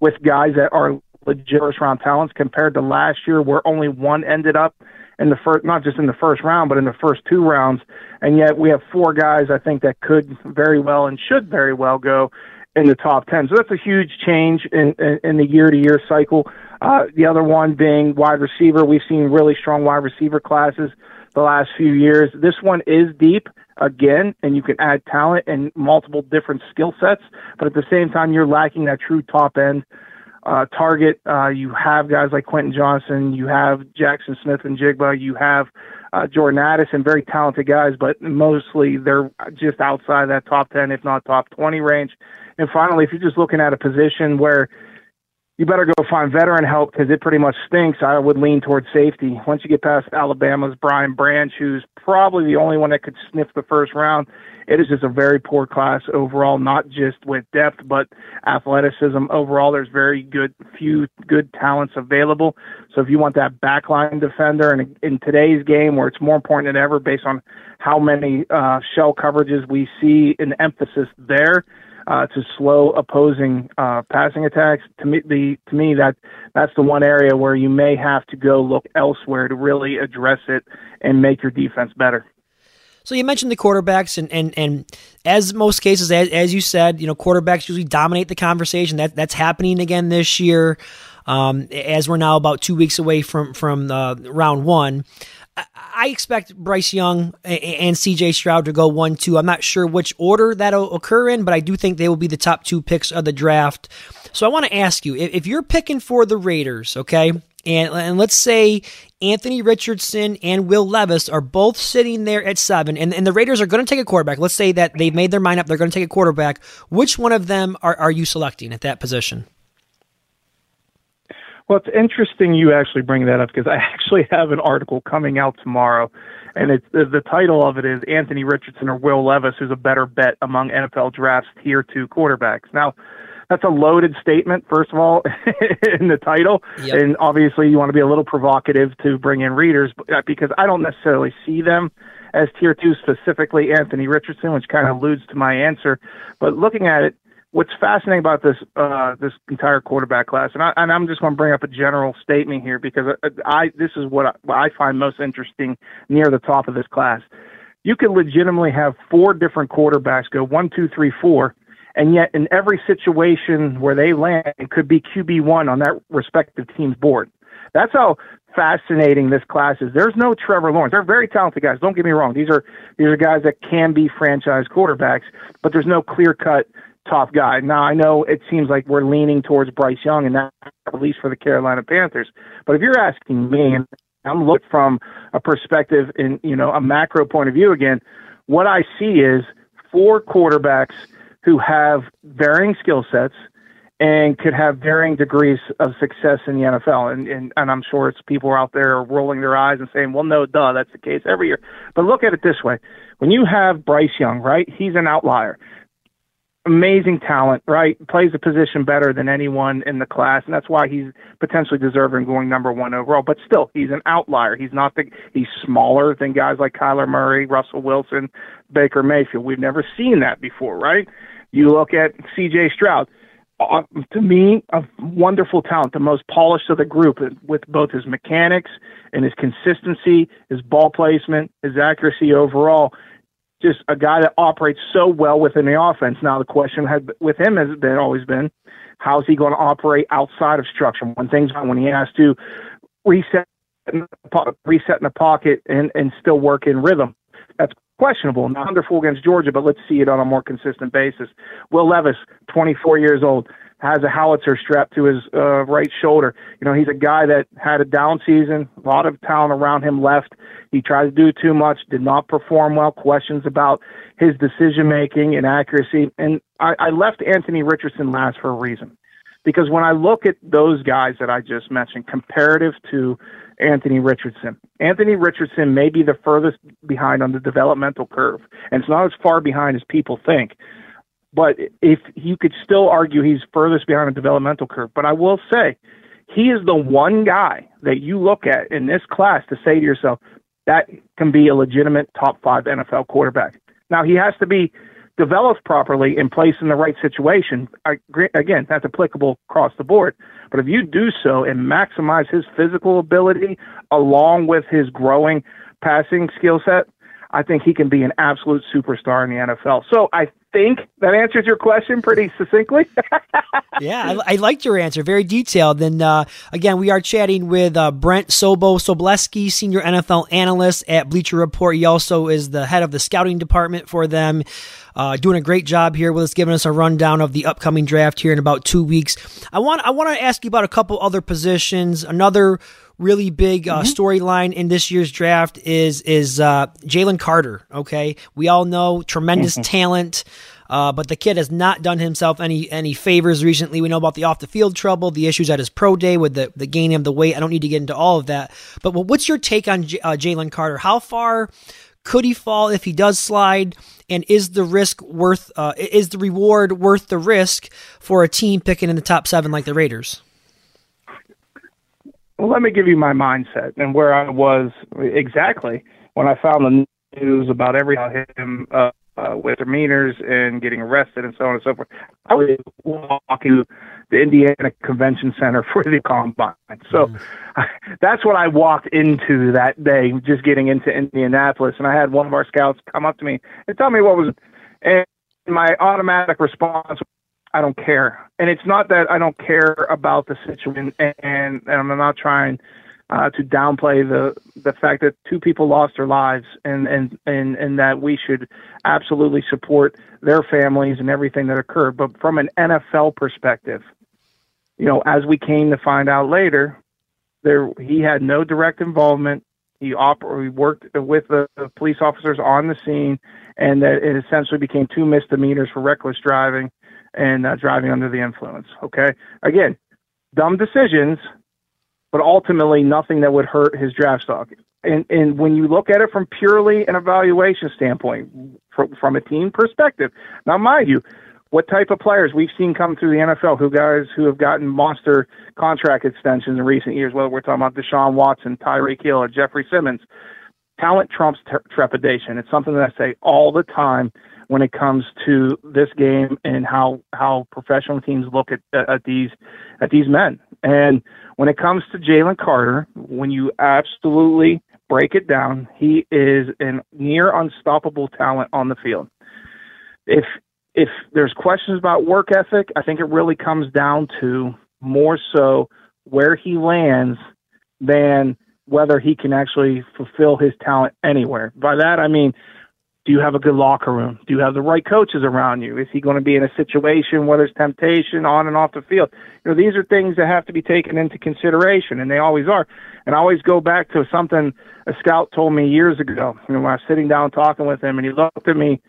with guys that are legit first round talents compared to last year, where only one ended up in the first, not just in the first round, but in the first two rounds. And yet we have four guys I think that could very well and should very well go in the top 10. So that's a huge change in, in, in the year to year cycle. Uh, the other one being wide receiver. We've seen really strong wide receiver classes the last few years. This one is deep again, and you can add talent and multiple different skill sets, but at the same time, you're lacking that true top end uh, target. Uh, you have guys like Quentin Johnston, you have Jaxon Smith-Njigba, you have uh, Jordan Addison, very talented guys, but mostly they're just outside that top 10, if not top 20 range. And finally, if you're just looking at a position where you better go find veteran help because it pretty much stinks. I would lean towards safety. Once you get past Alabama's Brian Branch, who's probably the only one that could sniff the first round, it is just a very poor class overall, not just with depth, but athleticism overall. There's very good, few good talents available. So if you want that backline defender, and in today's game where it's more important than ever based on how many uh, shell coverages we see, an emphasis there uh, to slow opposing uh, passing attacks. To me, the to me that that's the one area where you may have to go look elsewhere to really address it and make your defense better. So you mentioned the quarterbacks, and and and as most cases, as, as you said, you know, quarterbacks usually dominate the conversation. That that's happening again this year, um, as we're now about two weeks away from from uh, round one. I expect Bryce Young and CJ Stroud to go one, two. I'm not sure which order that'll occur in, but I do think they will be the top two picks of the draft. So I want to ask you if you're picking for the Raiders, okay, and, and let's say Anthony Richardson and Will Levis are both sitting there at seven, and, and the Raiders are going to take a quarterback. Let's say that they've made their mind up, they're going to take a quarterback. Which one of them are, are you selecting at that position? Well, it's interesting you actually bring that up because I (laughs) actually have an article coming out tomorrow, and it's the, the title of it is Anthony Richardson or Will Levis, who's a better bet among NFL drafts tier two quarterbacks. Now, that's a loaded statement, first of all, (laughs) in the title. Yep. And obviously, you want to be a little provocative to bring in readers uh, because I don't necessarily see them as tier two, specifically Anthony Richardson, which kind of alludes to my answer. But looking at it, what's fascinating about this uh, this entire quarterback class, and, I, and I'm just going to bring up a general statement here because I, I this is what I, what I find most interesting near the top of this class. You could legitimately have four different quarterbacks go one, two, three, four, and yet in every situation where they land, it could be QB one on that respective team's board. That's how fascinating this class is. There's no Trevor Lawrence. They're very talented guys. Don't get me wrong. These are these are guys that can be franchise quarterbacks, but there's no clear cut top guy. Now I know it seems like we're leaning towards Bryce Young, and that at least for the Carolina Panthers. But if you're asking me, and I'm looking from a perspective in you know a macro point of view again, what I see is four quarterbacks who have varying skill sets and could have varying degrees of success in the NFL. And, and, and I'm sure it's people out there rolling their eyes and saying, well, no, duh, that's the case every year. But look at it this way. When you have Bryce Young, right, he's an outlier amazing talent, right? Plays the position better than anyone in the class, and that's why he's potentially deserving going number one overall. But still, he's an outlier. He's not the he's smaller than guys like Kyler Murray, Russell Wilson, Baker Mayfield. We've never seen that before, right? You look at C.J. Stroud. Uh, to me, a wonderful talent, the most polished of the group, with both his mechanics and his consistency, his ball placement, his accuracy overall just a guy that operates so well within the offense. Now the question had with him has been always been, how's he going to operate outside of structure when things when he has to reset reset in the pocket and and still work in rhythm. That's questionable. Not wonderful against Georgia, but let's see it on a more consistent basis. Will Levis, 24 years old, has a howitzer strapped to his uh, right shoulder. You know, he's a guy that had a down season, a lot of talent around him left. He tried to do too much, did not perform well. Questions about his decision making and accuracy. And I, I left Anthony Richardson last for a reason. Because when I look at those guys that I just mentioned, comparative to Anthony Richardson, Anthony Richardson may be the furthest behind on the developmental curve. And it's not as far behind as people think but if you could still argue he's furthest behind the developmental curve. But I will say, he is the one guy that you look at in this class to say to yourself, that can be a legitimate top five NFL quarterback. Now, he has to be developed properly and placed in the right situation. I, again, that's applicable across the board. But if you do so and maximize his physical ability along with his growing passing skill set, I think he can be an absolute superstar in the NFL. So I think that answers your question pretty succinctly. (laughs) yeah, I, I, liked your answer. Very detailed. And uh, again, we are chatting with uh, Brent Sobo Sobleski, senior NFL analyst at Bleacher Report. He also is the head of the scouting department for them. Uh, doing a great job here with us, giving us a rundown of the upcoming draft here in about two weeks. I want I want to ask you about a couple other positions. Another really big uh, mm-hmm. storyline in this year's draft is is uh, Jalen Carter. Okay, we all know tremendous mm-hmm. talent. Uh, but the kid has not done himself any any favors recently. We know about the off the field trouble, the issues at his pro day with the, the gaining of the weight. I don't need to get into all of that. But what's your take on J- uh, Jalen Carter? How far could he fall if he does slide? And is the risk worth? Uh, is the reward worth the risk for a team picking in the top seven like the Raiders? Well, let me give you my mindset and where I was exactly when I found the news about every him uh, uh, with demeanors and getting arrested and so on and so forth. I was walking to the Indiana Convention Center for the combine. So mm. (laughs) that's what I walked into that day, just getting into Indianapolis. And I had one of our scouts come up to me and tell me what was, and my automatic response I don't care. And it's not that I don't care about the situation, and, and I'm not trying uh, to downplay the the fact that two people lost their lives, and and and and that we should absolutely support their families and everything that occurred. But from an NFL perspective, you know, as we came to find out later, There, he had no direct involvement. He, op- he worked with the, the police officers on the scene, and that it essentially became two misdemeanors for reckless driving and uh, driving under the influence. Okay, again, dumb decisions, but ultimately nothing that would hurt his draft stock. And and when you look at it from purely an evaluation standpoint, from, from a team perspective, now mind you, what type of players we've seen come through the NFL, who guys who have gotten monster contract extensions in recent years, whether we're talking about Deshaun Watson, Tyreek Hill, or Jeffery Simmons. Talent trumps trepidation. It's something that I say all the time when it comes to this game and how how professional teams look at at these at these men. And when it comes to Jalen Carter, when you absolutely break it down, he is a near unstoppable talent on the field. If if there's questions about work ethic, I think it really comes down to more so where he lands than whether he can actually fulfill his talent anywhere. By that I mean do you have a good locker room? Do you have the right coaches around you? Is he going to be in a situation where there's temptation on and off the field? You know, these are things that have to be taken into consideration, and they always are. And I always go back to something a scout told me years ago. You know, when I was sitting down talking with him, and he looked at me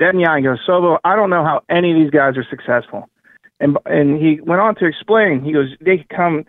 dead in the eye and goes, "Sobo, I don't know how any of these guys are successful." And and he went on to explain. He goes, "They come."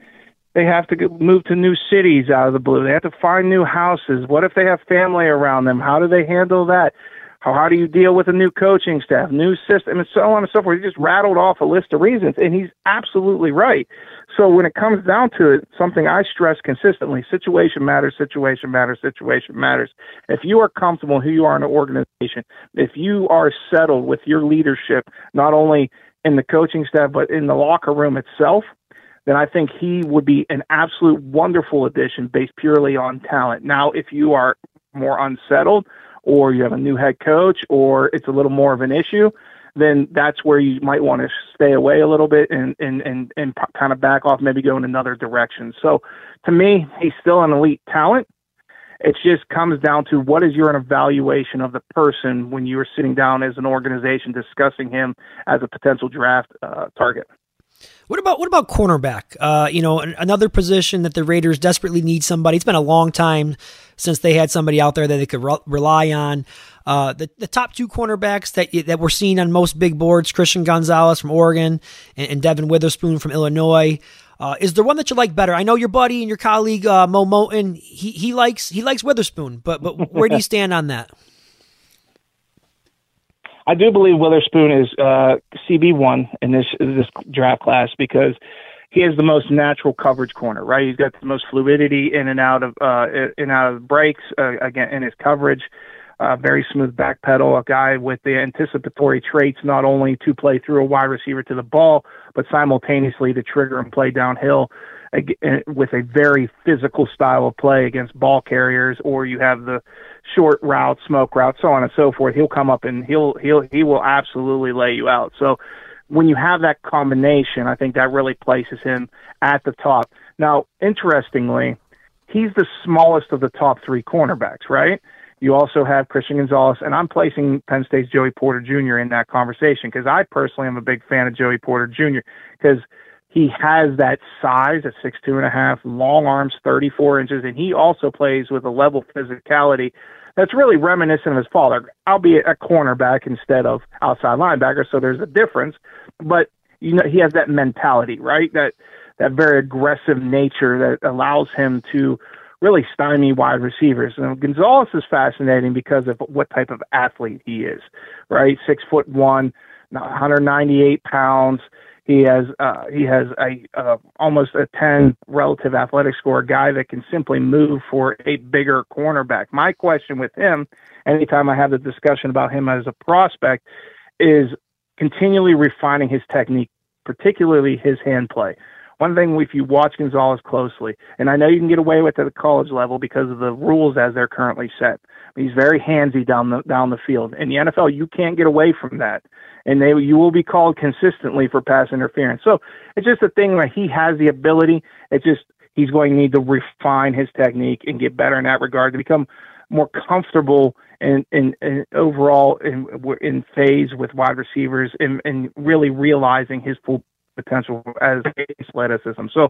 They have to move to new cities out of the blue. They have to find new houses. What if they have family around them? How do they handle that? How, how do you deal with a new coaching staff, new system, and so on and so forth? He just rattled off a list of reasons, and he's absolutely right. So when it comes down to it, something I stress consistently: situation matters, situation matters, situation matters. If you are comfortable who you are in an organization, if you are settled with your leadership, not only in the coaching staff but in the locker room itself, then I think he would be an absolute wonderful addition based purely on talent. Now, if you are more unsettled or you have a new head coach or it's a little more of an issue, then that's where you might want to stay away a little bit and, and, and, and kind of back off, maybe go in another direction. So to me, he's still an elite talent. It just comes down to what is your evaluation of the person when you're sitting down as an organization discussing him as a potential draft uh, target. What about what about cornerback? Uh, you know, another position that the Raiders desperately need somebody. It's been a long time since they had somebody out there that they could re- rely on. Uh, the the top two cornerbacks that that we're seeing on most big boards: Christian Gonzalez from Oregon and, and Devon Witherspoon from Illinois. Uh, is there one that you like better? I know your buddy and your colleague uh, Moe Moton. He he likes he likes Witherspoon, but but where do you (laughs) stand on that? I do believe Witherspoon is uh, CB one in this this draft class because he has the most natural coverage corner, right? He's got the most fluidity in and out of uh, in and out of breaks uh, again in his coverage. Uh, very smooth back pedal, a guy with the anticipatory traits not only to play through a wide receiver to the ball, but simultaneously to trigger and play downhill with a very physical style of play against ball carriers, or you have the short route, smoke route, so on and so forth. He'll come up and he'll he'll he will absolutely lay you out. So when you have that combination, I think that really places him at the top. Now, interestingly, he's the smallest of the top three cornerbacks, right? You also have Christian Gonzalez, and I'm placing Penn State's Joey Porter Jr. in that conversation because I personally am a big fan of Joey Porter Jr. because he has that size at six two and a half, long arms, 34 inches, and he also plays with a level physicality that's really reminiscent of his father, albeit a cornerback instead of outside linebacker. So there's a difference, but you know he has that mentality, right? That that very aggressive nature that allows him to really stymie wide receivers. And Gonzalez is fascinating because of what type of athlete he is, right? Six foot one, 198 pounds he has uh, he has a uh, almost a 10 relative athletic score, guy that can simply move for a bigger cornerback. My question with him, anytime I have the discussion about him as a prospect, is continually refining his technique, particularly his hand play. One thing, if you watch Gonzalez closely, and I know you can get away with it at the college level because of the rules as they're currently set. He's very handsy down the down the field. In the NFL, you can't get away from that and they you will be called consistently for pass interference. So it's just a thing where he has the ability. It's just he's going to need to refine his technique and get better in that regard to become more comfortable and in, in, overall in in phase with wide receivers and, and really realizing his full potential as athleticism. So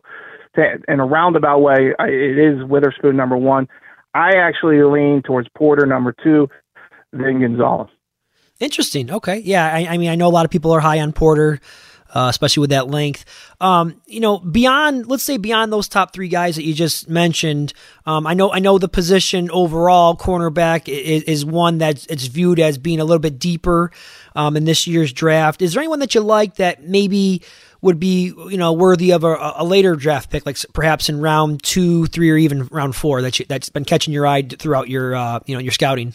in a roundabout way, I, it is Witherspoon number one. I actually lean towards Porter number two, then Gonzalez. Interesting. Okay. Yeah. I, I mean, I know a lot of people are high on Porter uh, especially with that length. Um, you know, beyond let's say beyond those top three guys that you just mentioned, um, I know I know the position overall cornerback is, is one that's it's viewed as being a little bit deeper um, in this year's draft. Is there anyone that you like that maybe? Would be you know worthy of a, a, later draft pick, like perhaps in round two, three, or even round four that you, that's been catching your eye throughout your uh, you know your scouting.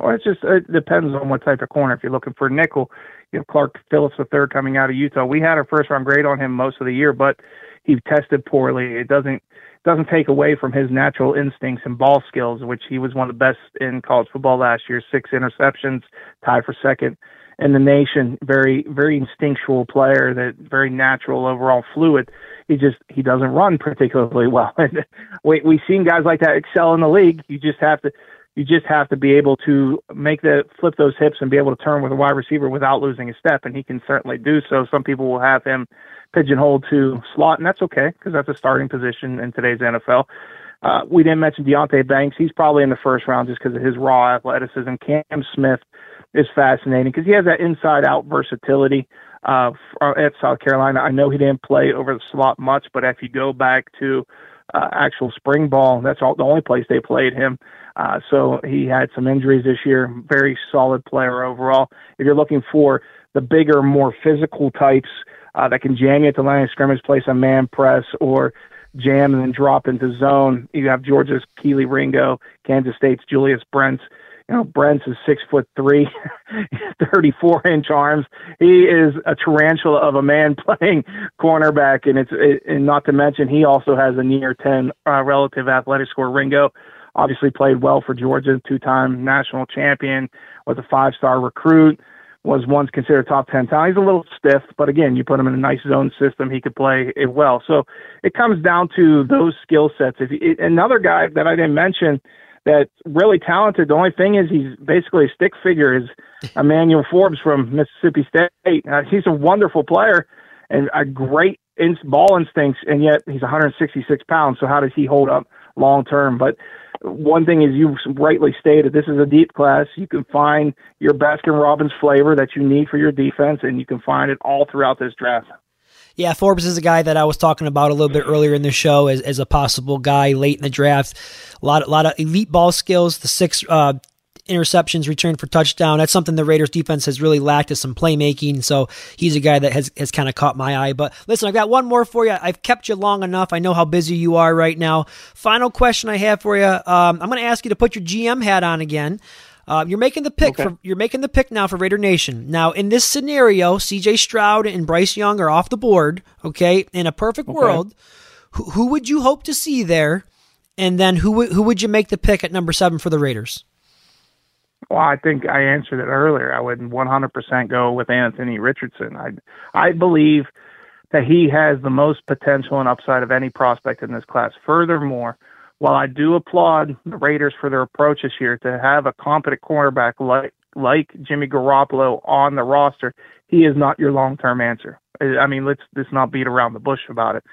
Well, it just it depends on what type of corner. If you're looking for a nickel, you know, Clark Phillips III coming out of Utah. We had a first round grade on him most of the year, but he tested poorly. It doesn't doesn't take away from his natural instincts and ball skills, which he was one of the best in college football last year. Six interceptions, tied for second in the nation. Very very instinctual player, that very natural overall fluid. He just he doesn't run particularly well. (laughs) And we we've seen guys like that excel in the league. You just have to you just have to be able to make the flip those hips and be able to turn with a wide receiver without losing a step, and he can certainly do so. Some people will have him pigeonholed to slot, and that's okay because that's a starting position in today's NFL. Uh, we didn't mention Deonte Banks. He's probably in the first round just because of his raw athleticism. Cam Smith is fascinating because he has that inside out versatility uh, at South Carolina. I know he didn't play over the slot much, but if you go back to uh, actual spring ball, that's all the only place they played him. Uh, so he had some injuries this year. Very solid player overall. If you're looking for the bigger, more physical types uh, that can jam you at the line of scrimmage, place a man press, or jam and then drop into zone, you have Georgia's Kelee Ringo, Kansas State's Julius Brents. You know, Brents is six foot three, (laughs) 34 inch arms. He is a tarantula of a man (laughs) playing cornerback, and it's it, and not to mention he also has a near 10 uh, relative athletic score. Ringo obviously played well for Georgia, two-time national champion, was a five-star recruit, was once considered top 10 talent. He's a little stiff, but again, you put him in a nice zone system, he could play it well. So it comes down to those skill sets. If it, another guy that I didn't mention that's really talented, the only thing is he's basically a stick figure is Emmanuel (laughs) Forbes from Mississippi State. Uh, he's a wonderful player and a great in- ball instincts, and yet he's 166 pounds. So how does he hold up long term? But one thing is you rightly stated this is a deep class. You can find your Baskin Robbins flavor that you need for your defense, and you can find it all throughout this draft. Yeah, Forbes is a guy that I was talking about a little bit earlier in the show as, as a possible guy late in the draft. A lot, a lot of elite ball skills. The six uh, interceptions returned for touchdown. That's something the Raiders defense has really lacked is some playmaking. So he's a guy that has, has kind of caught my eye. But listen, I've got one more for you. I've kept you long enough. I know how busy you are right now. Final question I have for you. Um, I'm going to ask you to put your GM hat on again. Uh, you're making the pick okay. for you're making the pick now for Raider Nation. Now in this scenario, C.J. Stroud and Bryce Young are off the board. Okay, in a perfect okay. world, who, who would you hope to see there? And then who who would you make the pick at number seven for the Raiders? Well, I think I answered it earlier. I would 100% go with Anthony Richardson. I I believe that he has the most potential and upside of any prospect in this class. Furthermore, while I do applaud the Raiders for their approach this year to have a competent cornerback like like Jimmy Garoppolo on the roster, he is not your long-term answer. I mean, let's let's not beat around the bush about it.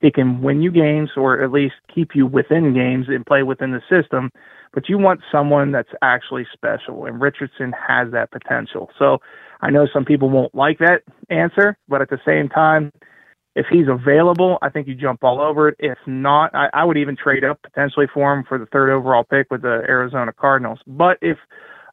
He can win you games or at least keep you within games and play within the system but you want someone that's actually special, and Richardson has that potential. So I know some people won't like that answer, but at the same time, if he's available, I think you jump all over it. If not, I, I would even trade up potentially for him for the third overall pick with the Arizona Cardinals. But if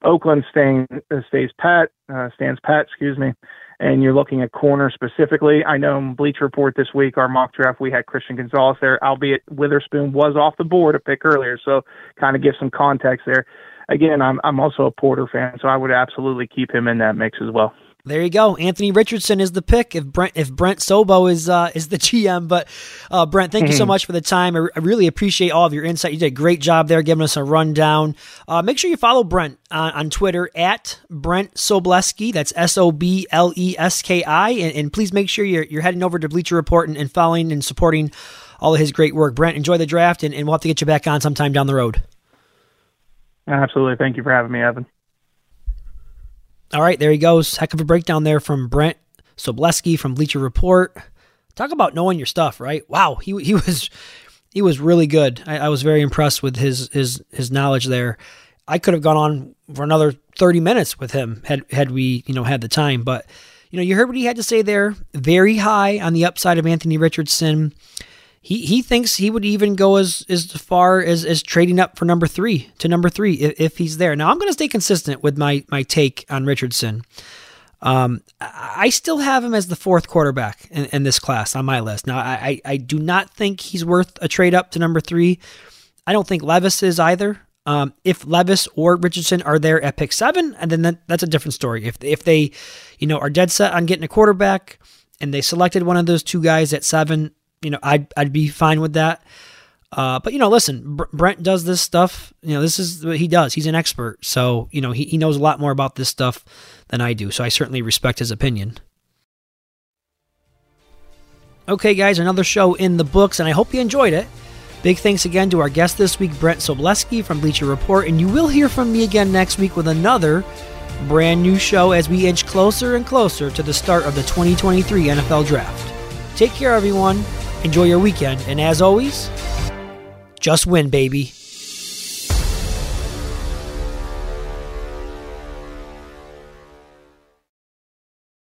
Oakland staying stays pat, uh, stands pat, excuse me, and you're looking at corner specifically, I know in Bleacher Report this week, our mock draft, we had Christian Gonzalez there, albeit Witherspoon was off the board a pick earlier, so kind of give some context there. Again, I'm I'm also a Porter fan, so I would absolutely keep him in that mix as well. There you go. Anthony Richardson is the pick if Brent if Brent Sobo is uh, is the (laughs) GM. But uh, Brent, thank you so much for the time. I, I, really appreciate all of your insight. You did a great job there, giving us a rundown. Uh, make sure you follow Brent on, on Twitter at Brent Sobleski. That's S O B L E S K I. And, and, please make sure you're you're heading over to Bleacher Report and, and following and supporting all of his great work. Brent, enjoy the draft, and, and we'll have to get you back on sometime down the road. Absolutely. Thank you for having me, Evan. All right, there he goes. Heck of a breakdown there from Brent Sobleski from Bleacher Report. talk about knowing your stuff, right? Wow, he he (laughs) was he was really good. I, I was very impressed with his his his knowledge there. I could have gone on for another 30 minutes with him had had we, you know, had the time, but you know, you heard what he had to say there. Very high on the upside of Anthony Richardson. He he thinks he would even go as as far as as trading up for number three to number three if, if he's there. Now I'm going to stay consistent with my my take on Richardson. Um, I still have him as the fourth quarterback in, in this class on my list. Now I, I do not think he's worth a trade up to number three. I don't think Levis is either. Um, if Levis or Richardson are there at pick seven, and then that, that's a different story. If if they, you know, are dead set on getting a quarterback, and they selected one of those two guys at seven, you know, I'd I'd be fine with that. Uh, but you know, listen, Brent does this stuff. You know, this is what he does. He's an expert, so you know he he knows a lot more about this stuff than I do. So I certainly respect his opinion. Okay, guys, another show in the books, and I hope you enjoyed it. Big thanks again to our guest this week, Brent Sobleski from Bleacher Report, and you will hear from me again next week with another brand new show as we inch closer and closer to the start of the 2023 NFL Draft. Take care, everyone. Enjoy your weekend, and as always, just win, baby.